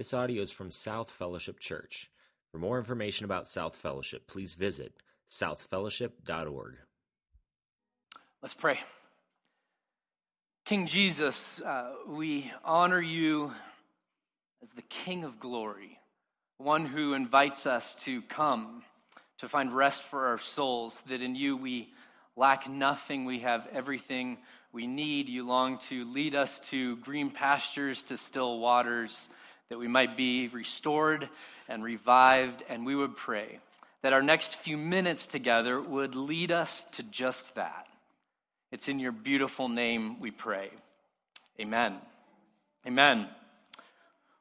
This audio is from South Fellowship Church. For more information about South Fellowship, please visit southfellowship.org. Let's pray. King Jesus, uh, we honor you as the King of glory, one who invites us to come to find rest for our souls, that in you we lack nothing, we have everything we need. You long to lead us to green pastures, to still waters that we might be restored and revived. And we would pray that our next few minutes together would lead us to just that. It's in your beautiful name we pray. Amen. Amen.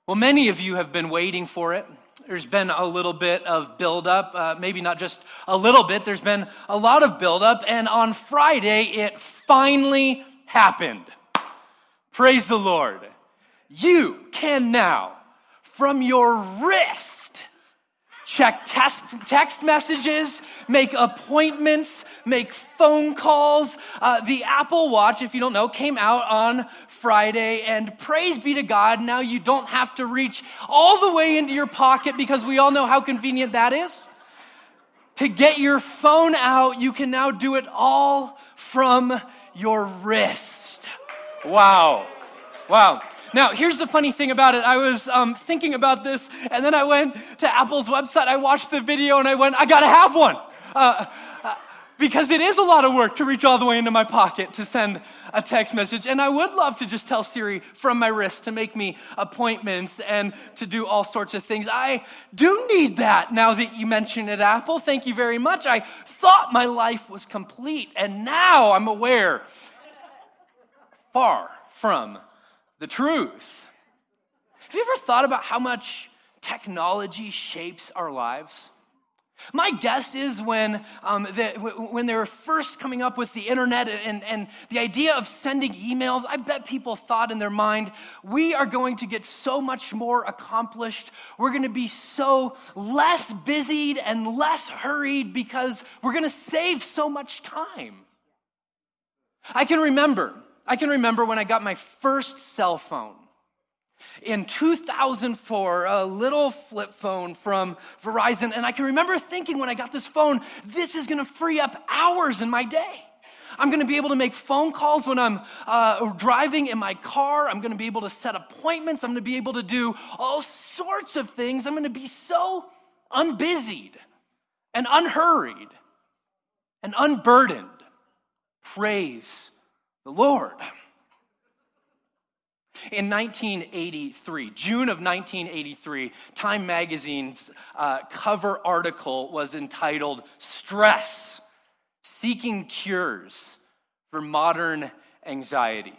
Well, many of you have been waiting for it. There's been a little bit of buildup, uh, maybe not just a little bit, there's been a lot of buildup. And on Friday, it finally happened. Praise the Lord. You can now from your wrist. Check text, text messages, make appointments, make phone calls. Uh, the Apple Watch, if you don't know, came out on Friday, and praise be to God, now you don't have to reach all the way into your pocket because we all know how convenient that is. To get your phone out, you can now do it all from your wrist. Wow. Wow. Now, here's the funny thing about it. I was um, thinking about this, and then I went to Apple's website. I watched the video, and I went, I gotta have one. Uh, uh, because it is a lot of work to reach all the way into my pocket to send a text message. And I would love to just tell Siri from my wrist to make me appointments and to do all sorts of things. I do need that now that you mention it, Apple. Thank you very much. I thought my life was complete, and now I'm aware far from the truth. Have you ever thought about how much technology shapes our lives? My guess is when, um, the, when they were first coming up with the internet and, and the idea of sending emails, I bet people thought in their mind, we are going to get so much more accomplished. We're going to be so less busied and less hurried because we're going to save so much time. I can remember I can remember when I got my first cell phone. In 2004, a little flip phone from Verizon, and I can remember thinking when I got this phone, this is gonna free up hours in my day. I'm gonna be able to make phone calls when I'm uh, driving in my car. I'm gonna be able to set appointments. I'm gonna be able to do all sorts of things. I'm gonna be so unbusied and unhurried and unburdened. Praise the Lord. In 1983, June of 1983, Time Magazine's uh, cover article was entitled Stress Seeking Cures for Modern Anxiety.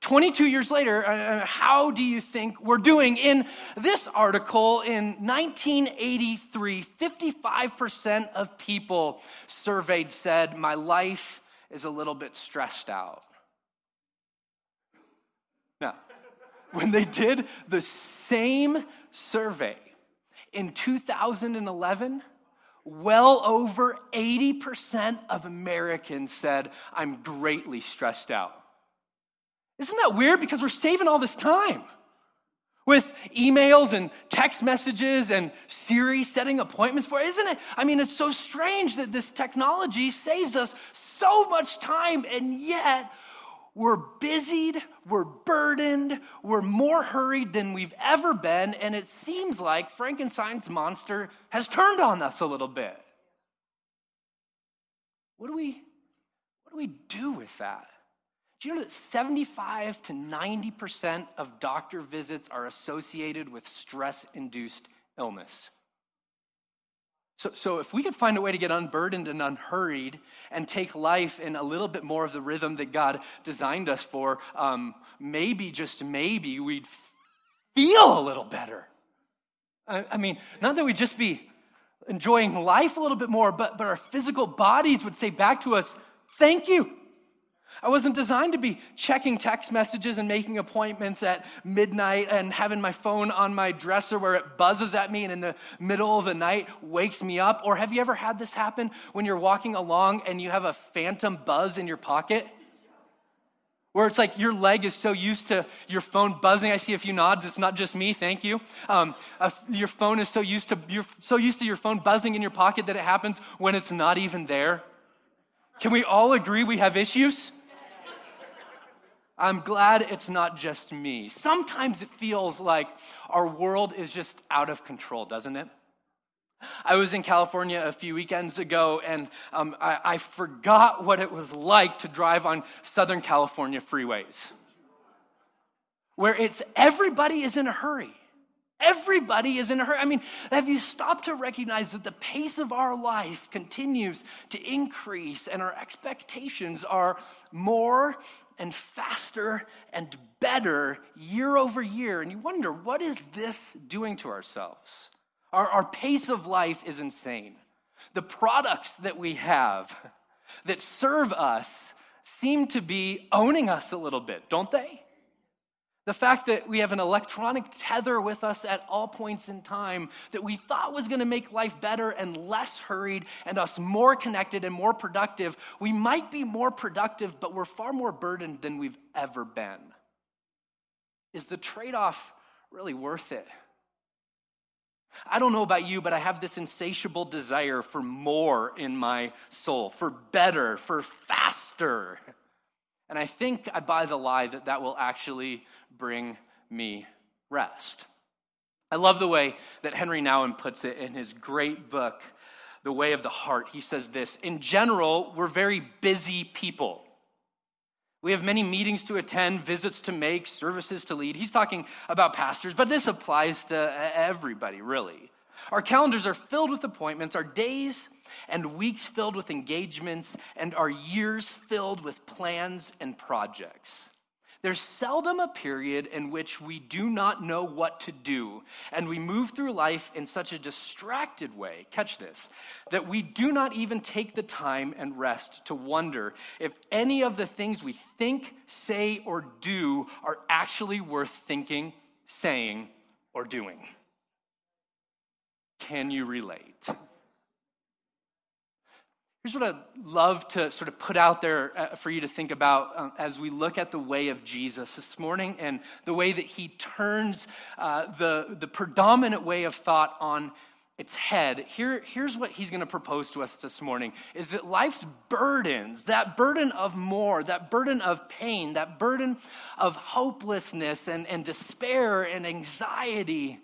22 years later, uh, how do you think we're doing? In this article in 1983, 55% of people surveyed said, My life is a little bit stressed out. Now, when they did the same survey in 2011, well over 80% of Americans said, I'm greatly stressed out. Isn't that weird? Because we're saving all this time with emails and text messages and Siri setting appointments for, isn't it? I mean, it's so strange that this technology saves us so much time, and yet we're busied, we're burdened, we're more hurried than we've ever been, and it seems like Frankenstein's monster has turned on us a little bit. What do we, what do, we do with that? Do you know that 75 to 90% of doctor visits are associated with stress induced illness? So, so, if we could find a way to get unburdened and unhurried and take life in a little bit more of the rhythm that God designed us for, um, maybe, just maybe, we'd feel a little better. I, I mean, not that we'd just be enjoying life a little bit more, but, but our physical bodies would say back to us, Thank you. I wasn't designed to be checking text messages and making appointments at midnight and having my phone on my dresser where it buzzes at me and in the middle of the night wakes me up. Or have you ever had this happen when you're walking along and you have a phantom buzz in your pocket? Where it's like your leg is so used to your phone buzzing. I see a few nods. It's not just me. Thank you. Um, uh, your phone is so used to you're so used to your phone buzzing in your pocket that it happens when it's not even there. Can we all agree we have issues? I'm glad it's not just me. Sometimes it feels like our world is just out of control, doesn't it? I was in California a few weekends ago, and um, I, I forgot what it was like to drive on Southern California freeways, where it's everybody is in a hurry. Everybody is in a hurry. I mean, have you stopped to recognize that the pace of our life continues to increase and our expectations are more and faster and better year over year? And you wonder, what is this doing to ourselves? Our, our pace of life is insane. The products that we have that serve us seem to be owning us a little bit, don't they? The fact that we have an electronic tether with us at all points in time that we thought was going to make life better and less hurried and us more connected and more productive. We might be more productive, but we're far more burdened than we've ever been. Is the trade off really worth it? I don't know about you, but I have this insatiable desire for more in my soul, for better, for faster. And I think I buy the lie that that will actually bring me rest. I love the way that Henri Nouwen puts it in his great book, The Way of the Heart. He says this In general, we're very busy people. We have many meetings to attend, visits to make, services to lead. He's talking about pastors, but this applies to everybody, really. Our calendars are filled with appointments, our days and weeks filled with engagements, and our years filled with plans and projects. There's seldom a period in which we do not know what to do, and we move through life in such a distracted way, catch this, that we do not even take the time and rest to wonder if any of the things we think, say, or do are actually worth thinking, saying, or doing. Can you relate? Here's what I'd love to sort of put out there uh, for you to think about um, as we look at the way of Jesus this morning and the way that he turns uh, the, the predominant way of thought on its head. Here, here's what he's going to propose to us this morning is that life's burdens, that burden of more, that burden of pain, that burden of hopelessness and, and despair and anxiety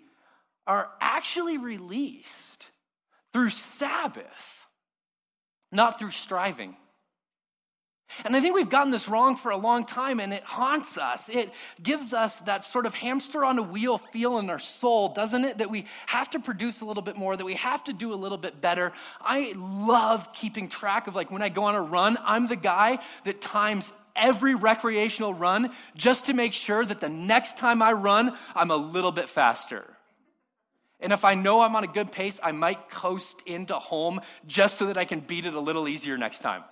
are actually released through Sabbath not through striving. And I think we've gotten this wrong for a long time, and it haunts us. It gives us that sort of hamster on a wheel feel in our soul, doesn't it? That we have to produce a little bit more, that we have to do a little bit better. I love keeping track of, like, when I go on a run, I'm the guy that times every recreational run just to make sure that the next time I run, I'm a little bit faster. And if I know I'm on a good pace, I might coast into home just so that I can beat it a little easier next time.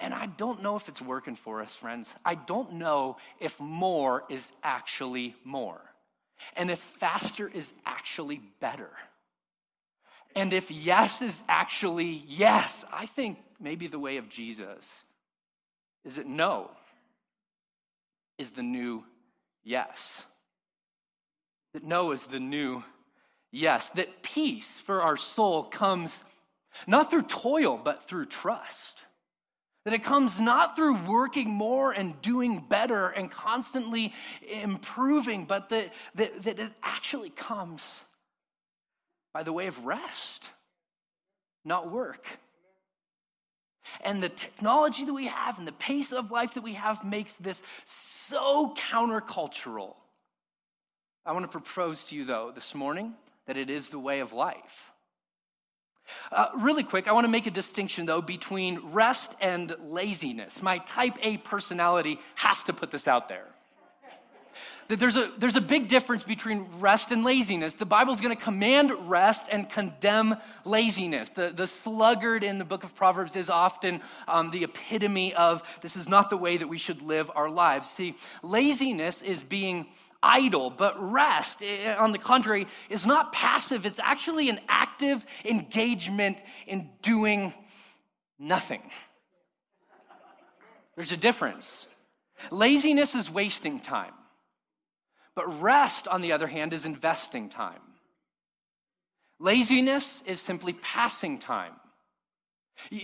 And I don't know if it's working for us, friends. I don't know if more is actually more. And if faster is actually better. And if yes is actually yes, I think maybe the way of Jesus is that no is the new yes. That no is the new yes. That peace for our soul comes not through toil, but through trust. That it comes not through working more and doing better and constantly improving, but that, that, that it actually comes by the way of rest, not work. And the technology that we have and the pace of life that we have makes this so countercultural. I want to propose to you, though, this morning that it is the way of life. Uh, really quick, I want to make a distinction, though, between rest and laziness. My type A personality has to put this out there that there's a, there's a big difference between rest and laziness. The Bible's going to command rest and condemn laziness. The, the sluggard in the book of Proverbs is often um, the epitome of this is not the way that we should live our lives. See, laziness is being idle, but rest, eh, on the contrary, is not passive. It's actually an active engagement in doing Nothing. There's a difference. Laziness is wasting time, but rest, on the other hand, is investing time. Laziness is simply passing time.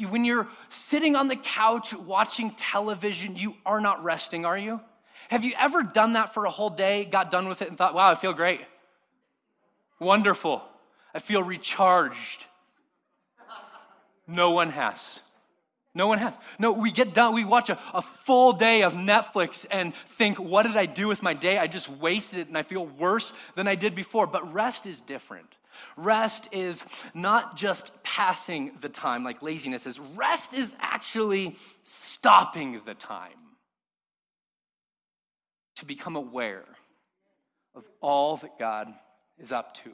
When you're sitting on the couch watching television, you are not resting, are you? Have you ever done that for a whole day, got done with it, and thought, wow, I feel great? Wonderful. I feel recharged. No one has. No one has. No, we get done, we watch a, a full day of Netflix and think, what did I do with my day? I just wasted it and I feel worse than I did before. But rest is different. Rest is not just passing the time like laziness is, rest is actually stopping the time to become aware of all that God is up to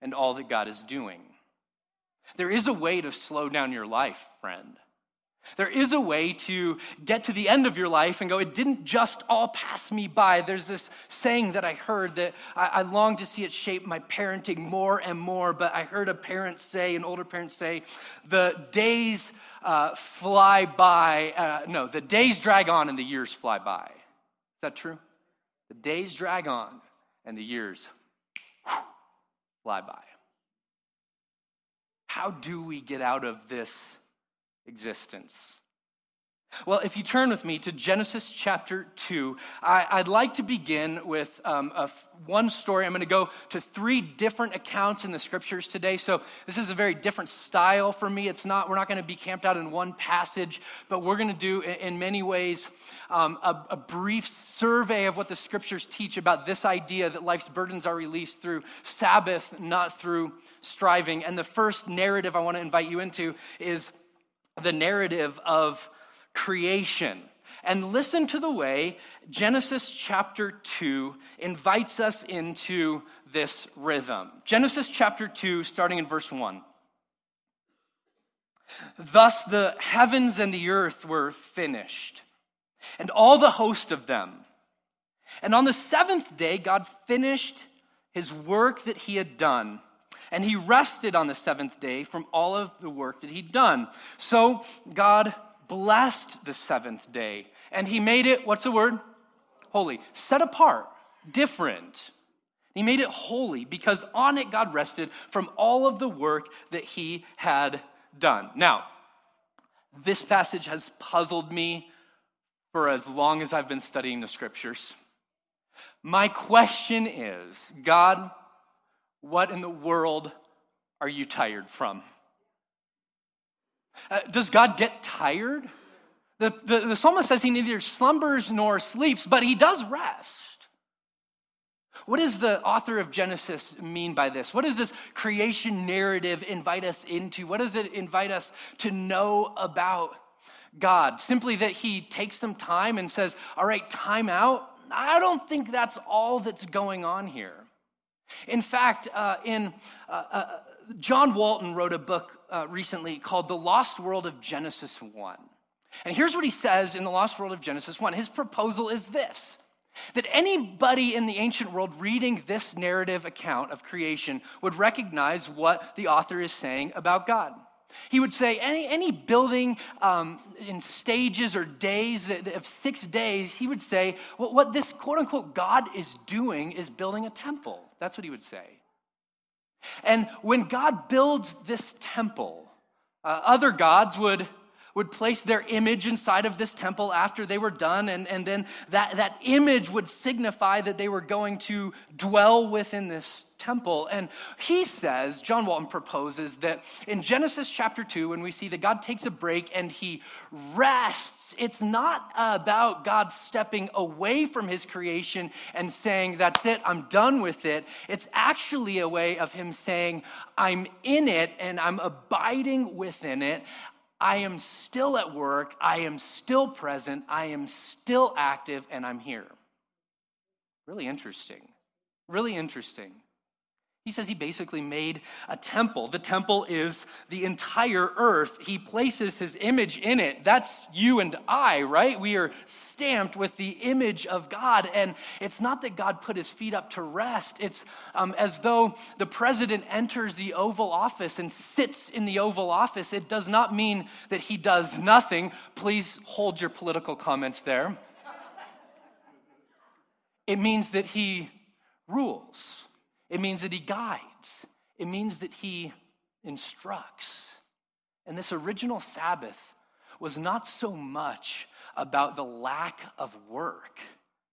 and all that God is doing. There is a way to slow down your life, friend. There is a way to get to the end of your life and go, it didn't just all pass me by. There's this saying that I heard that I, I long to see it shape my parenting more and more, but I heard a parent say, an older parent say, the days uh, fly by. Uh, no, the days drag on and the years fly by. Is that true? The days drag on and the years fly by. How do we get out of this? Existence. Well, if you turn with me to Genesis chapter 2, I, would like to begin with um, one story. I'm going to go to three different accounts in the scriptures today. So this is a very different style for me. It's not, we're not going to be camped out in one passage, but we're going to do, in many ways, um, a, a brief survey of what the scriptures teach about this idea that life's burdens are released through Sabbath, not through striving. And the first narrative I want to invite you into is the narrative of creation. And listen to the way Genesis chapter 2 invites us into this rhythm. Genesis chapter 2, starting in verse 1. Thus the heavens and the earth were finished, and all the host of them. And on the seventh day, God finished his work that he had done and he rested on the seventh day from all of the work that he'd done. So God blessed the seventh day, and he made it, what's the word? Holy. Set apart, different. He made it holy because on it God rested from all of the work that he had done. Now, this passage has puzzled me for as long as I've been studying the scriptures. My question is God, what in the world are you tired from? Uh, does God get tired? The, the, the psalmist says he neither slumbers nor sleeps, but he does rest. What does the author of Genesis mean by this? What does this creation narrative invite us into? What does it invite us to know about God? Simply that he takes some time and says, All right, time out? I don't think that's all that's going on here. In fact, uh, in uh, uh, John Walton wrote a book uh, recently called The Lost World of Genesis 1. And here's what he says in The Lost World of Genesis 1. His proposal is this that anybody in the ancient world reading this narrative account of creation would recognize what the author is saying about God. He would say any, any building um, in stages or days of six days, he would say well, what this quote unquote God is doing is building a temple. That's what he would say. And when God builds this temple, uh, other gods would, would place their image inside of this temple after they were done, and, and then that, that image would signify that they were going to dwell within this temple. And he says, John Walton proposes that in Genesis chapter 2, when we see that God takes a break and he rests, it's not about God stepping away from his creation and saying, That's it, I'm done with it. It's actually a way of him saying, I'm in it and I'm abiding within it. I am still at work. I am still present. I am still active, and I'm here. Really interesting. Really interesting. He says he basically made a temple. The temple is the entire earth. He places his image in it. That's you and I, right? We are stamped with the image of God. And it's not that God put his feet up to rest, it's um, as though the president enters the Oval Office and sits in the Oval Office. It does not mean that he does nothing. Please hold your political comments there. It means that he rules. It means that he guides, it means that he instructs. And this original Sabbath was not so much about the lack of work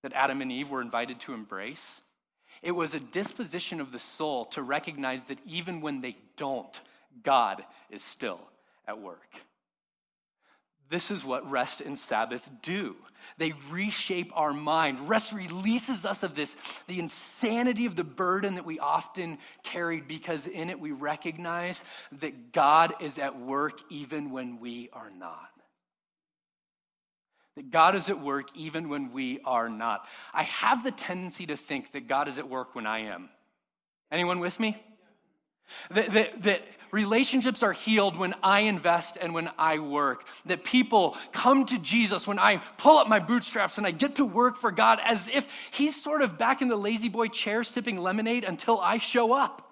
that Adam and Eve were invited to embrace. It was a disposition of the soul to recognize that even when they don't, God is still at work. This is what rest and Sabbath do. They reshape our mind. Rest releases us of this, the insanity of the burden that we often carried, because in it we recognize that God is at work even when we are not. That God is at work even when we are not. I have the tendency to think that God is at work when I am. Anyone with me? That, that, that, relationships are healed when I invest and when I work. That people come to Jesus when I pull up my bootstraps and I get to work for God as if He's sort of back in the lazy boy chair sipping lemonade until I show up.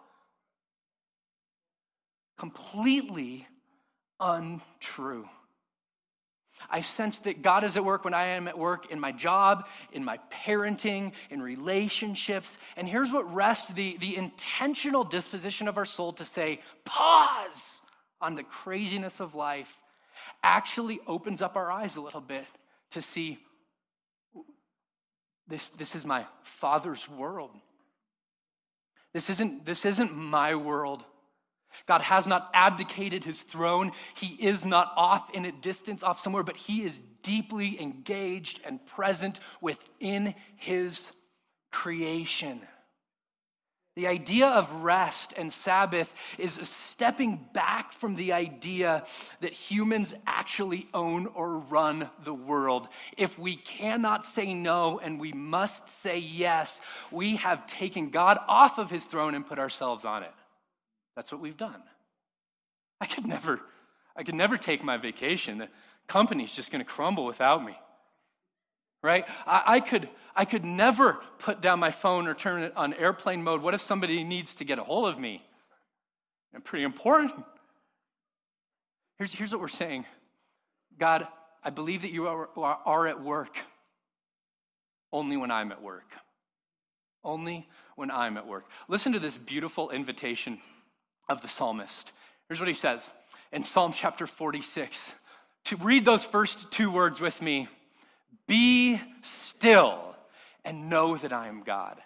Completely untrue. I sense that God is at work when I am at work in my job, in my parenting, in relationships. And here's what rest the, the intentional disposition of our soul to say, pause on the craziness of life, actually opens up our eyes a little bit to see this, this is my father's world. This isn't, this isn't my world. God has not abdicated his throne. He is not off in a distance, off somewhere, but he is deeply engaged and present within his creation. The idea of rest and Sabbath is stepping back from the idea that humans actually own or run the world. If we cannot say no and we must say yes, we have taken God off of his throne and put ourselves on it. That's what we've done. I could never, I could never take my vacation. The company's just going to crumble without me. Right? I, I, could, I could never put down my phone or turn it on airplane mode. What if somebody needs to get a hold of me? And pretty important. Here's, here's what we're saying God, I believe that you are, are, are at work only when I'm at work. Only when I'm at work. Listen to this beautiful invitation of the psalmist. Here's what he says in Psalm chapter 46. To read those first two words with me Be still and know that I am God.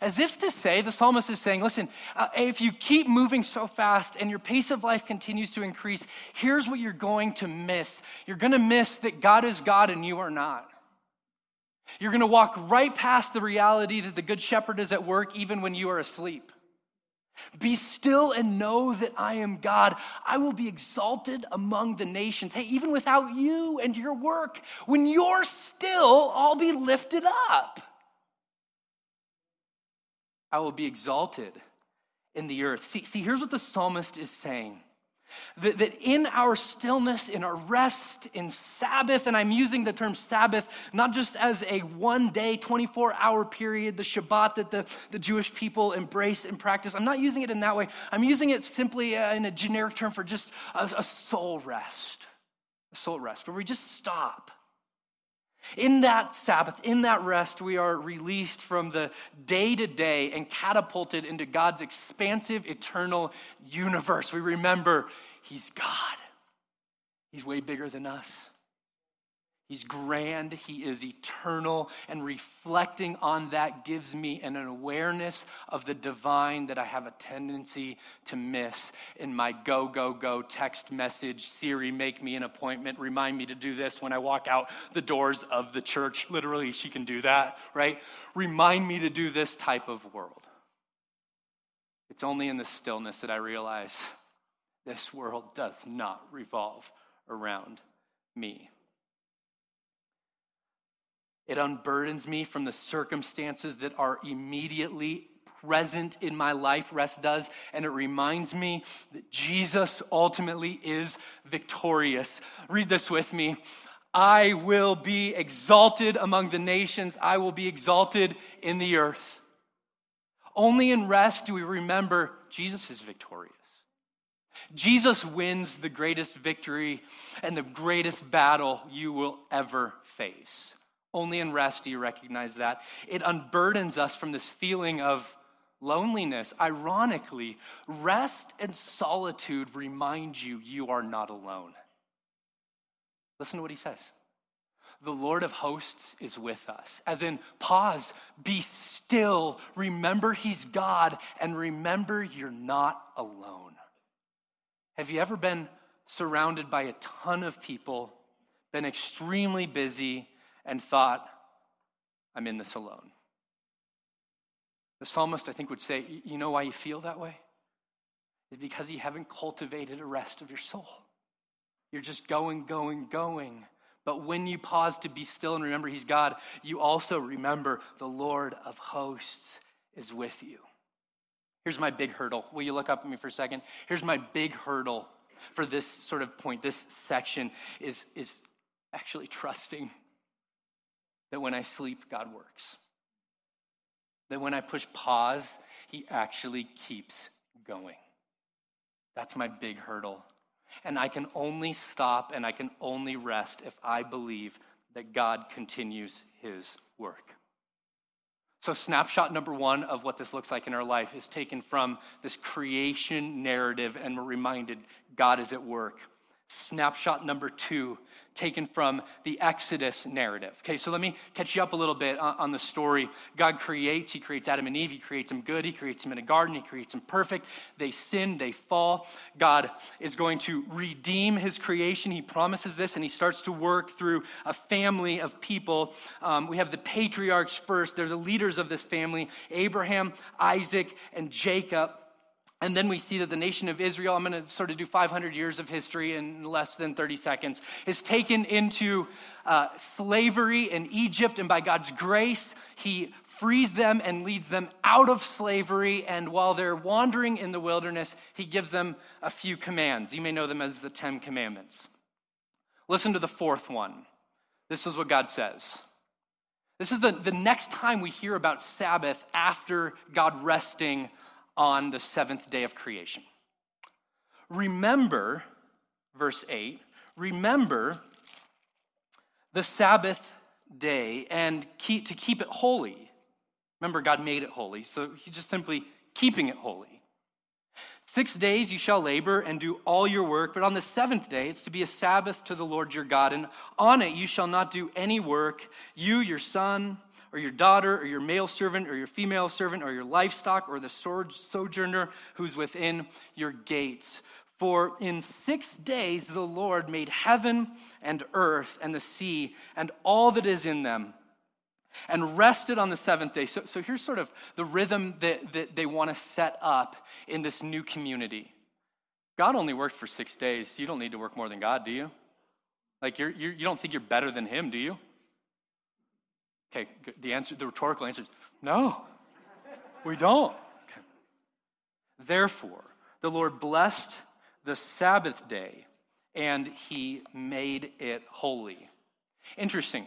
As if to say, the psalmist is saying, listen, uh, if you keep moving so fast and your pace of life continues to increase, here's what you're going to miss. You're going to miss that God is God and you are not. You're going to walk right past the reality that the Good Shepherd is at work even when you are asleep. Be still and know that I am God. I will be exalted among the nations. Hey, even without you and your work, when you're still, I'll be lifted up. I will be exalted in the earth. See, see here's what the psalmist is saying that, that in our stillness, in our rest, in Sabbath, and I'm using the term Sabbath not just as a one day, 24 hour period, the Shabbat that the, the Jewish people embrace and practice. I'm not using it in that way. I'm using it simply uh, in a generic term for just a, a soul rest, a soul rest, where we just stop in that Sabbath, in that rest, we are released from the day to day and catapulted into God's expansive, eternal universe. We remember He's God, He's way bigger than us. He's grand, He is eternal, and reflecting on that gives me an awareness of the divine that I have a tendency to miss in my go, go, go text message Siri, make me an appointment, remind me to do this when I walk out the doors of the church. Literally, she can do that, right? Remind me to do this type of world. It's only in the stillness that I realize this world does not revolve around me. It unburdens me from the circumstances that are immediately present in my life, rest does, and it reminds me that Jesus ultimately is victorious. Read this with me. I will be exalted among the nations, I will be exalted in the earth. Only in rest do we remember Jesus is victorious. Jesus wins the greatest victory and the greatest battle you will ever face. Only in rest do you recognize that. It unburdens us from this feeling of loneliness. Ironically, rest and solitude remind you you are not alone. Listen to what he says. The Lord of hosts is with us. As in, pause, be still, remember he's God, and remember you're not alone. Have you ever been surrounded by a ton of people, been extremely busy, and thought, I'm in this alone? The psalmist, I think, would say, You know why you feel that way? It's because you haven't cultivated a rest of your soul. You're just going, going, going. But when you pause to be still and remember He's God, you also remember the Lord of hosts is with you. Here's my big hurdle. Will you look up at me for a second? Here's my big hurdle for this sort of point, this section is, is actually trusting that when I sleep, God works. That when I push pause, He actually keeps going. That's my big hurdle. And I can only stop and I can only rest if I believe that God continues His work. So, snapshot number one of what this looks like in our life is taken from this creation narrative, and we're reminded God is at work. Snapshot number two taken from the Exodus narrative. Okay, so let me catch you up a little bit on, on, the story. God creates, He creates Adam and Eve, He creates them good, He creates them in a garden, He creates them perfect. They sin, they fall. God is going to redeem His creation. He promises this, and He starts to work through a family of people. Um, we have the patriarchs first, they're the leaders of this family Abraham, Isaac, and Jacob. And then we see that the nation of Israel, I'm going to sort of do 500 years of history in less than 30 seconds, is taken into uh, slavery in Egypt. And by God's grace, He frees them and leads them out of slavery. And while they're wandering in the wilderness, He gives them a few commands. You may know them as the Ten Commandments. Listen to the fourth one. This is what God says. This is the, the next time we hear about Sabbath after God resting on the seventh day of creation. Remember, verse 8, remember the Sabbath day and keep, to keep it holy. Remember, God made it holy, so He's just simply keeping it holy. Six days you shall labor and do all your work, but on the seventh day it's to be a Sabbath to the Lord your God, and on it you shall not do any work, you, your son, or your daughter, or your male servant, or your female servant, or your livestock, or the sojourner who's within your gates. For in six days the Lord made heaven and earth and the sea and all that is in them, and rested on the seventh day. So, so here's sort of the rhythm that, that they want to set up in this new community. God only worked for six days. You don't need to work more than God, do you? Like, you're, you're, you do not think you're better than Him, do you? Okay, the answer, the rhetorical answer is no, we don't. Okay. Therefore, the Lord blessed the Sabbath day and he made it holy. Interesting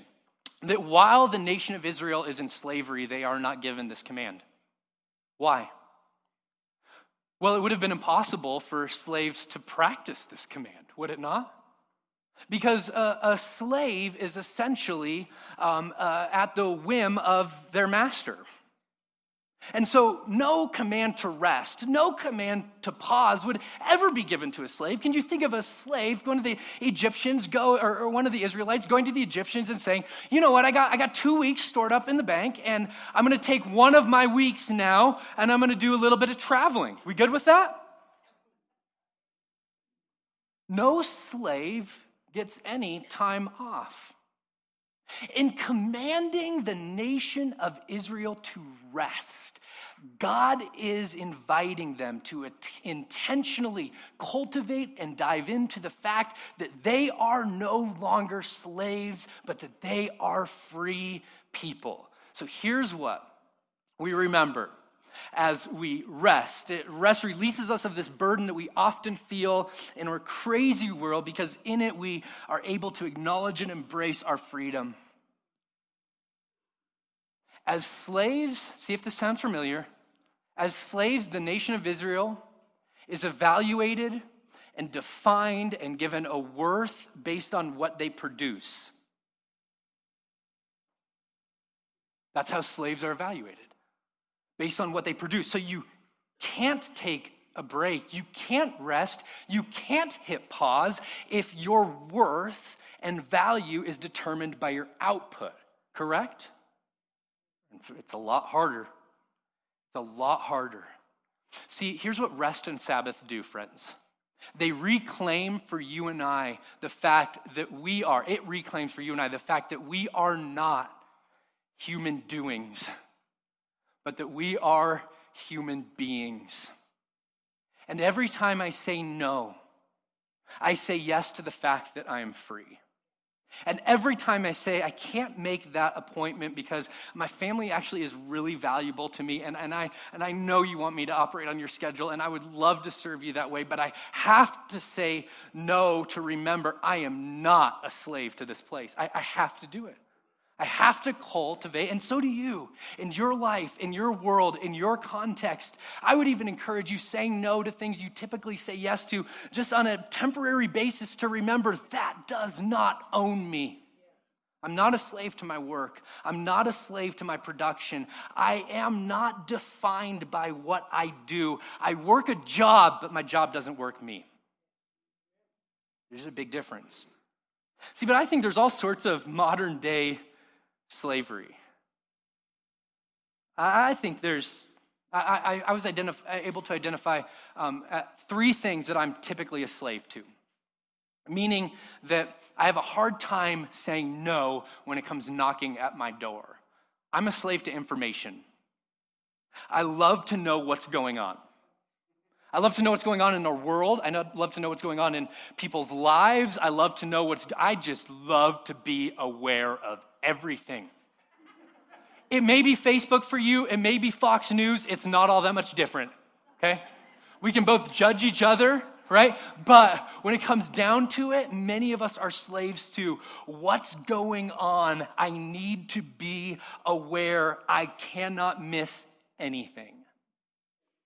that while the nation of Israel is in slavery, they are not given this command. Why? Well, it would have been impossible for slaves to practice this command, would it not? Because a, a slave is essentially um, uh, at the whim of their master. And so, no command to rest, no command to pause would ever be given to a slave. Can you think of a slave going to the Egyptians, go, or, or, one of the Israelites going to the Egyptians and saying, "You know what? I got I got two weeks stored up in the bank, and I'm going to take one of my weeks now, and I'm going to do a little bit of traveling." We good with that? No slave gets any time off. In commanding the nation of Israel to rest, God is inviting them to intentionally cultivate and dive into the fact that they are no longer slaves, but that they are free people. So here's what we remember as we rest. It, rest releases us of this burden that we often feel in our crazy world because in it we are able to acknowledge and embrace our freedom. As slaves, see if this sounds familiar. As slaves, the nation of Israel is evaluated and defined and given a worth based on what they produce. That's how slaves are evaluated, based on what they produce. So you can't take a break, you can't rest, you can't hit pause if your worth and value is determined by your output, correct? It's a lot harder. It's a lot harder. See, here's what rest and Sabbath do, friends. They reclaim for you and I the fact that we are, it reclaims for you and I the fact that we are not human doings, but that we are human beings. And every time I say no, I say yes to the fact that I am free. And every time I say, I can't make that appointment because my family actually is really valuable to me, and, and, I, and I know you want me to operate on your schedule, and I would love to serve you that way, but I have to say no to remember I am not a slave to this place. I, I have to do it. I have to cultivate, and so do you, in your life, in your world, in your context. I would even encourage you saying no to things you typically say yes to, just on a temporary basis to remember that does not own me. I'm not a slave to my work. I'm not a slave to my production. I am not defined by what I do. I work a job, but my job doesn't work me. There's a big difference. See, but I think there's all sorts of modern day slavery. I think there's, I, I, I was identif- able to identify um, three things that I'm typically a slave to. Meaning that I have a hard time saying no when it comes knocking at my door. I'm a slave to information. I love to know what's going on. I love to know what's going on in our world. I love to know what's going on in people's lives. I love to know what's, I just love to be aware of everything. It may be Facebook for you, it may be Fox News, it's not all that much different, okay? We can both judge each other, right? But when it comes down to it, many of us are slaves to what's going on. I need to be aware. I cannot miss anything.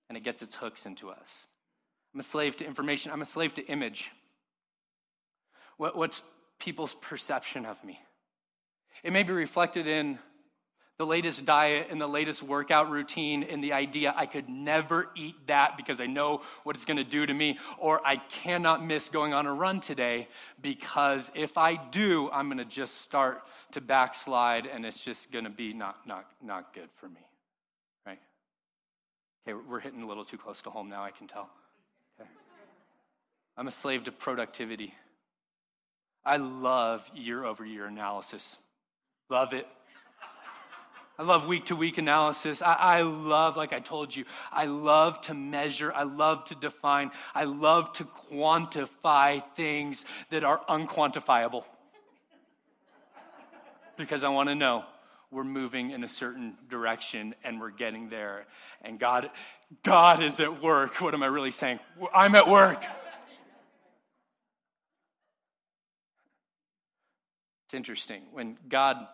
And it gets its hooks into us. I'm a slave to information, I'm a slave to image. What, what's people's perception of me? It may be reflected in the latest diet and the latest workout routine and the idea I could never eat that because I know what it's going to do to me, or I cannot miss going on a run today because if I do, I'm going to just start to backslide and it's just going to be not, not, not good for me. Okay, we're hitting a little too close to home now, I can tell. Okay. I'm a slave to productivity. I love year over year analysis. Love it. I love week to week analysis. I, I, love, like I told you, I love to measure. I love to define. I love to quantify things that are unquantifiable. because I want to know we're moving in a certain direction and we're getting there. And God, God is at work. What am I really saying? I'm at work. It's interesting. When God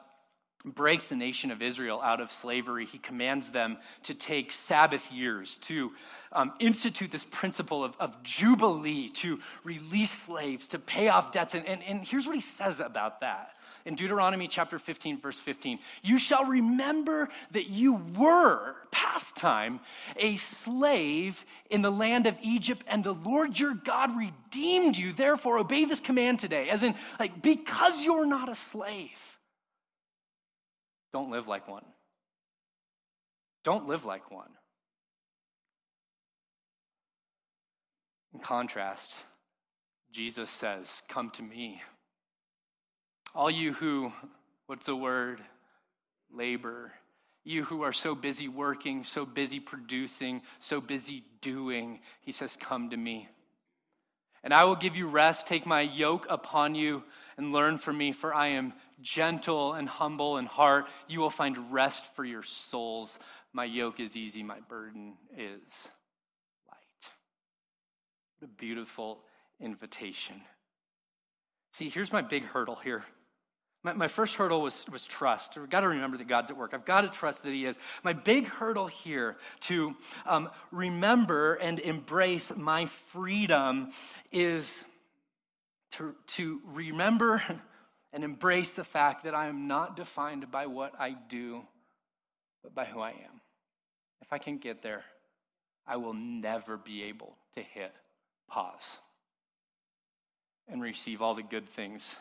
breaks the nation of Israel out of slavery, he commands them to take Sabbath years, to um, institute this principle of, of, jubilee, to release slaves, to pay off debts. And, and, and here's what he says about that. In Deuteronomy chapter 15, verse 15, you shall remember that you were, past time, a slave in the land of Egypt, and the Lord your God redeemed you. Therefore, obey this command today. As in, like, because you're not a slave, don't live like one. Don't live like one. In contrast, Jesus says, Come to me. All you who, what's the word? Labor. You who are so busy working, so busy producing, so busy doing, he says, Come to me. And I will give you rest. Take my yoke upon you and learn from me, for I am gentle and humble in heart. You will find rest for your souls. My yoke is easy, my burden is light. What a beautiful invitation. See, here's my big hurdle here. My, my first hurdle was, was trust. We've got to remember that God's at work. I've got to trust that He is. My big hurdle here to um, remember and embrace my freedom is to, to remember and embrace the fact that I am not defined by what I do, but by who I am. If I can get there, I will never be able to hit pause and receive all the good things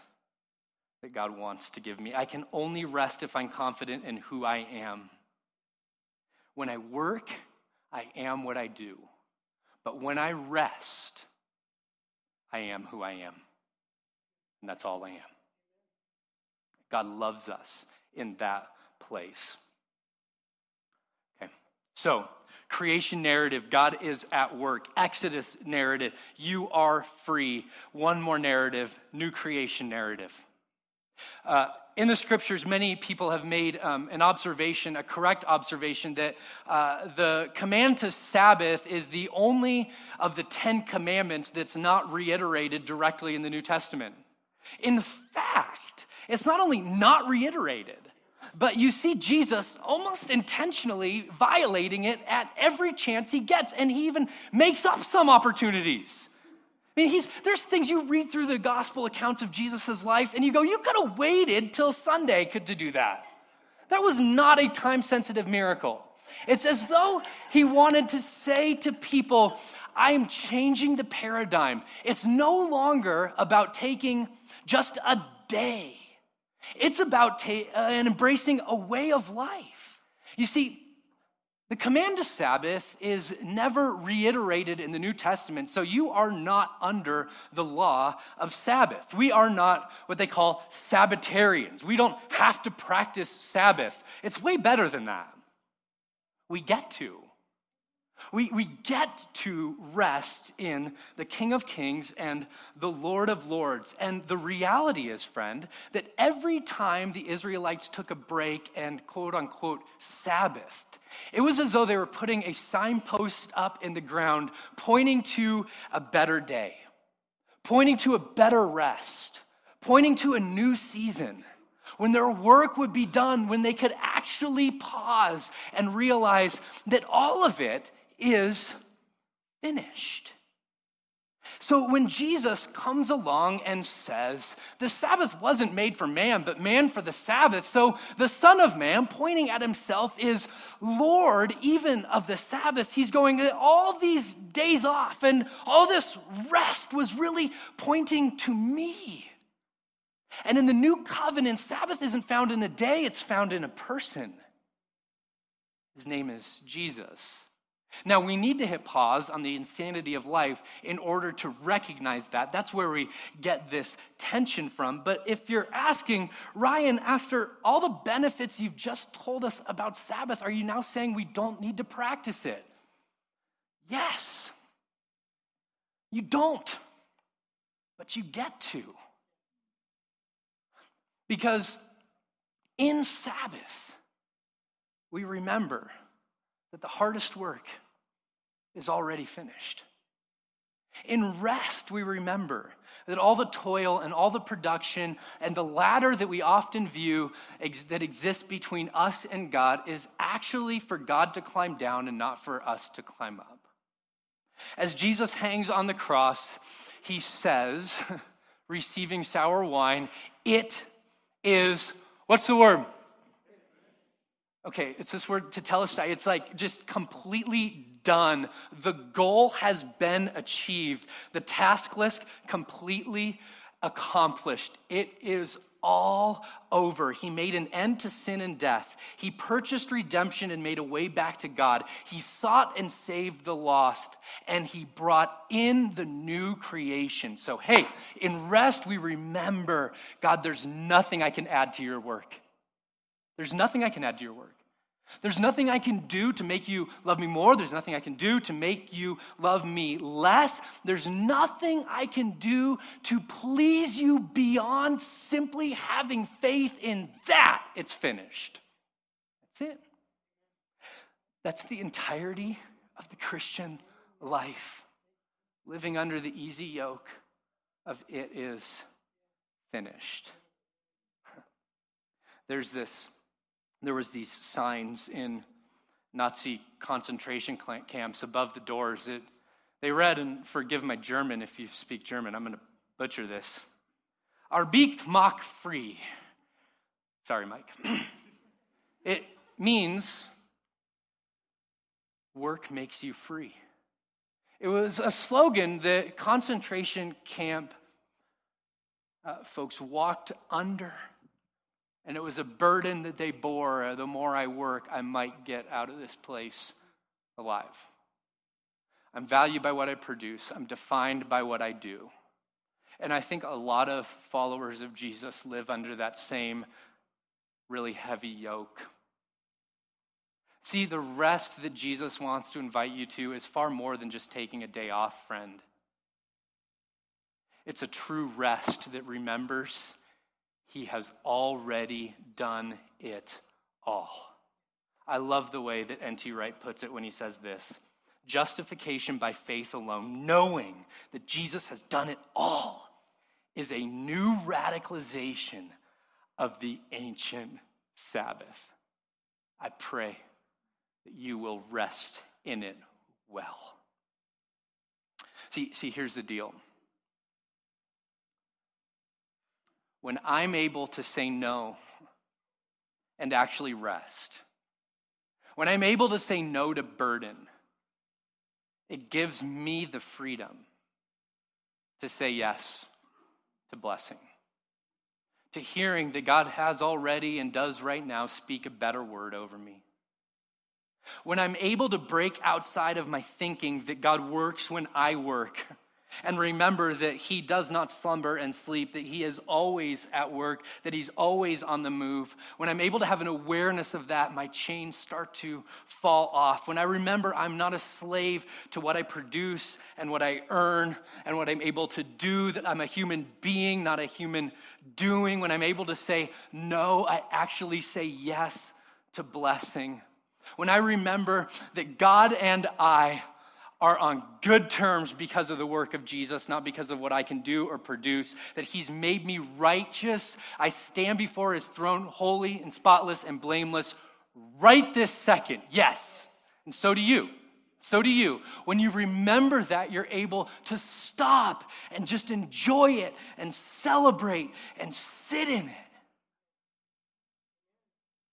that God wants to give me. I can only rest if I'm confident in who I am. When I work, I am what I do. But when I rest, I am who I am. And that's all I am. God loves us in that place. Okay, so creation narrative, God is at work. Exodus narrative, you are free. One more narrative, new creation narrative. Uh, in the scriptures, many people have made um, an observation, a correct observation, that uh, the command to Sabbath is the only of the Ten Commandments that's not reiterated directly in the New Testament. In fact, it's not only not reiterated, but you see Jesus almost intentionally violating it at every chance he gets, and he even makes up some opportunities. I mean, there's things you read through the gospel accounts of Jesus' life, and you go, you could have waited till Sunday to do that. That was not a time sensitive miracle. It's as though he wanted to say to people, I am changing the paradigm. It's no longer about taking just a day, it's about ta- uh, embracing a way of life. You see, the command to Sabbath is never reiterated in the New Testament, so you are not under the law of Sabbath. We are not what they call Sabbatarians. We don't have to practice Sabbath. It's way better than that. We get to. We, we get to rest in the King of Kings and the Lord of Lords. And the reality is, friend, that every time the Israelites took a break and quote unquote Sabbathed, it was as though they were putting a signpost up in the ground pointing to a better day, pointing to a better rest, pointing to a new season when their work would be done, when they could actually pause and realize that all of it is finished. So when Jesus comes along and says, the Sabbath wasn't made for man, but man for the Sabbath, so the Son of Man, pointing at himself, is Lord even of the Sabbath. He's going, all these days off and all this rest was really pointing to me. And in the new covenant, Sabbath isn't found in a day, it's found in a person. His name is Jesus. Now, we need to hit pause on the insanity of life in order to recognize that. That's where we get this tension from. But if you're asking, Ryan, after all the benefits you've just told us about Sabbath, are you now saying we don't need to practice it? Yes. You don't, but you get to. Because in Sabbath, we remember that the hardest work is already finished. In rest, we remember that all the toil and all the production and the ladder that we often view ex- that exists between us and God is actually for God to climb down and not for us to climb up. As Jesus hangs on the cross, he says, receiving sour wine, it is, what's the word? Okay, it's this word tetelestai. It's like just completely done. The goal has been achieved. The task list completely accomplished. It is all over. He made an end to sin and death. He purchased redemption and made a way back to God. He sought and saved the lost, and he brought in the new creation. So, hey, in rest, we remember God, there's nothing I can add to your work. There's nothing I can add to your work. There's nothing I can do to make you love me more. There's nothing I can do to make you love me less. There's nothing I can do to please you beyond simply having faith in that it's finished. That's it. That's the entirety of the Christian life, living under the easy yoke of it is finished. There's this there was these signs in Nazi concentration camps above the doors. It, they read, and forgive my German if you speak German, I'm going to butcher this. Arbeit macht frei. Sorry, Mike. it means work makes you free. It was a slogan that concentration camp uh, folks walked under and it was a burden that they bore. Uh, the more I work, I might get out of this place alive. I'm valued by what I produce, I'm defined by what I do. And I think a lot of followers of Jesus live under that same really heavy yoke. See, the rest that Jesus wants to invite you to is far more than just taking a day off, friend. It's a true rest that remembers he has already done it all. I love the way that N.T. Wright puts it when he says this justification by faith alone, knowing that Jesus has done it all, is a new radicalization of the ancient Sabbath. I pray that you will rest in it well. See, see, here's the deal. When I'm able to say no and actually rest, when I'm able to say no to burden, it gives me the freedom to say yes to blessing, to hearing that God has already and does right now speak a better word over me. When I'm able to break outside of my thinking that God works when I work, and remember that he does not slumber and sleep, that he is always at work, that he's always on the move. When I'm able to have an awareness of that, my chains start to fall off. When I remember I'm not a slave to what I produce and what I earn and what I'm able to do, that I'm a human being, not a human doing. When I'm able to say no, I actually say yes to blessing. When I remember that God and I are on good terms because of the work of Jesus, not because of what I can do or produce, that He's made me righteous. I stand before His throne, holy and spotless and blameless, right this second. Yes. And so do you. So do you. When you remember that, you're able to stop and just enjoy it and celebrate and sit in it.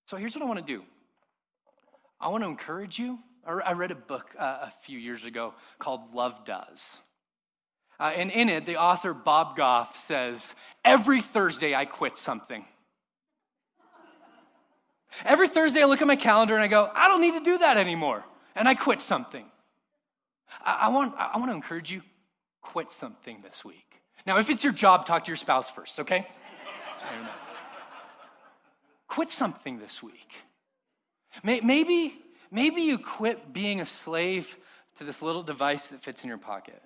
So here's what I want to do I want to encourage you I read a book uh, a few years ago called Love Does. Uh, and in it, the author Bob Goff says, Every Thursday I quit something. Every Thursday I look at my calendar and I go, I don't need to do that anymore. And I quit something. I, I want, I want to encourage you, quit something this week. Now, if it's your job, talk to your spouse first, okay? quit something this week. Maybe Maybe you quit being a slave to this little device that fits in your pocket.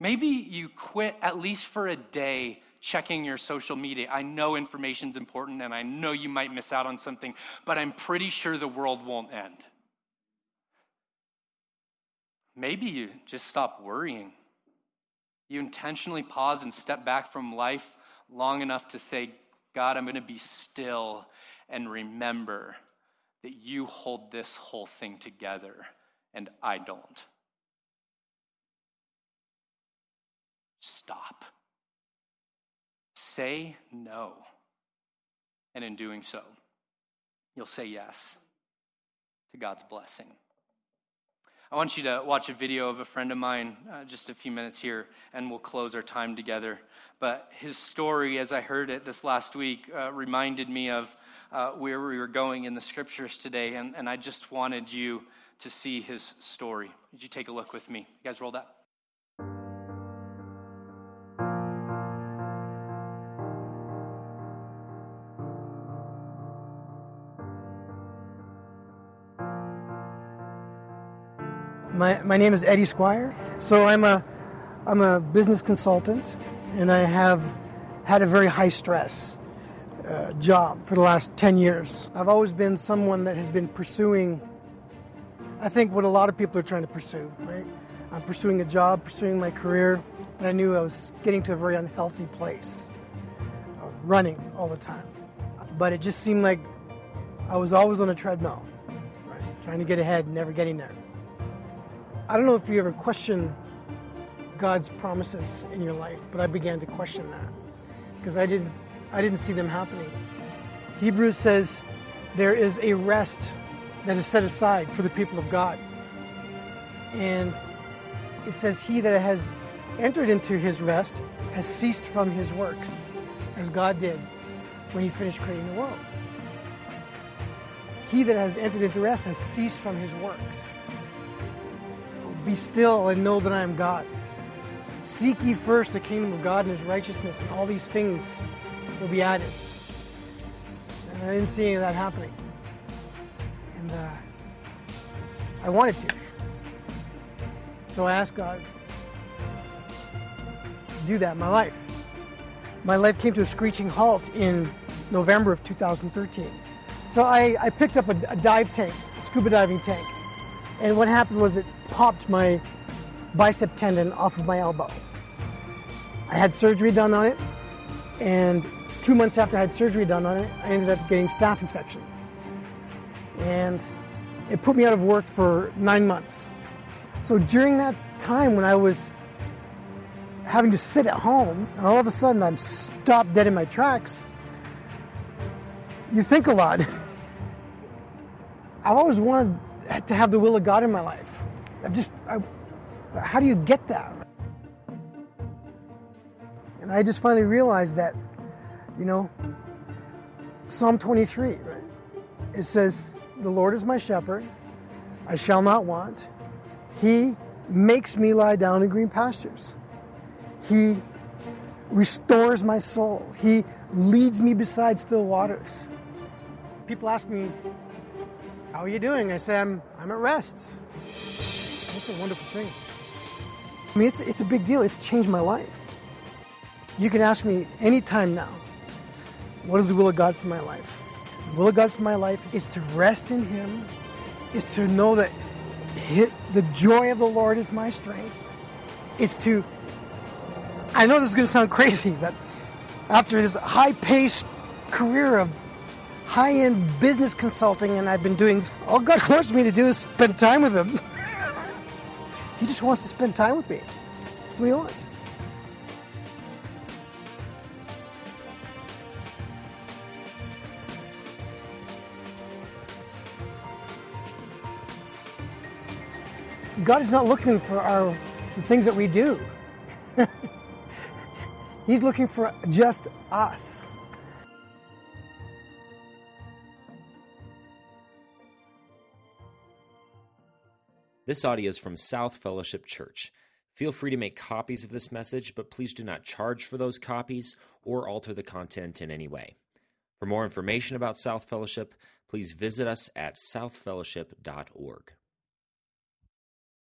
Maybe you quit, at least for a day, checking your social media. I know information's important and I know you might miss out on something, but I'm pretty sure the world won't end. Maybe you just stop worrying. You intentionally pause and step back from life long enough to say, God, I'm going to be still and remember that you hold this whole thing together and I don't. Stop. Say no. And in doing so, you'll say yes to God's blessing. I want you to watch a video of a friend of mine, uh, just a few minutes here, and we'll close our time together. But his story, as I heard it this last week, uh, reminded me of uh, where we were going in the scriptures today, and, and I just wanted you to see his story. Would you take a look with me? You guys roll that? My, my name is Eddie Squire. So I'm a, I'm a business consultant, and I have had a very high stress uh, job for the last 10 years. I've always been someone that has been pursuing, I think, what a lot of people are trying to pursue, right? I'm pursuing a job, pursuing my career, and I knew I was getting to a very unhealthy place of running all the time. But it just seemed like I was always on a treadmill, right? trying to get ahead, never getting there. I don't know if you ever question God's promises in your life, but I began to question that because I didn't I didn't see them happening. Hebrews says there is a rest that is set aside for the people of God. And it says, He that has entered into his rest has ceased from his works, as God did when he finished creating the world. He that has entered into rest has ceased from his works. Be still and know that I am God. Seek ye first the kingdom of God and his righteousness, and all these things will be added. And I didn't see any of that happening. And uh, I wanted to. So I asked God to do that in my life. My life came to a screeching halt in November of 2013. So I, I picked up a, a dive tank, a scuba diving tank. And what happened was it popped my bicep tendon off of my elbow. I had surgery done on it, and two months after I had surgery done on it, I ended up getting staph infection. And it put me out of work for nine months. So during that time when I was having to sit at home, and all of a sudden I'm stopped dead in my tracks, you think a lot. I've always wanted to have the will of God in my life. I've just, I, how do you get that? And I just finally realized that, you know, Psalm 23, right? It says, The Lord is my shepherd, I shall not want. He makes me lie down in green pastures. He restores my soul. He leads me beside still waters. People ask me, How are you doing? I say, I'm, I'm at rest. It's a wonderful thing. I mean, it's, it's a big deal. It's changed my life. You can ask me anytime now, what is the will of God for my life? The will of God for my life is to rest in Him, is to know that the joy of the Lord is my strength. It's to, I know this is going to sound crazy, but after this high paced career of high end business consulting, and I've been doing, all God wants me to do is spend time with Him. he just wants to spend time with me. That's what He wants. God is not looking for our the things that we do. He's looking for just us. This audio is from South Fellowship Church. Feel free to make copies of this message, but please do not charge for those copies or alter the content in any way. For more information about South Fellowship, please visit us at southfellowship.org.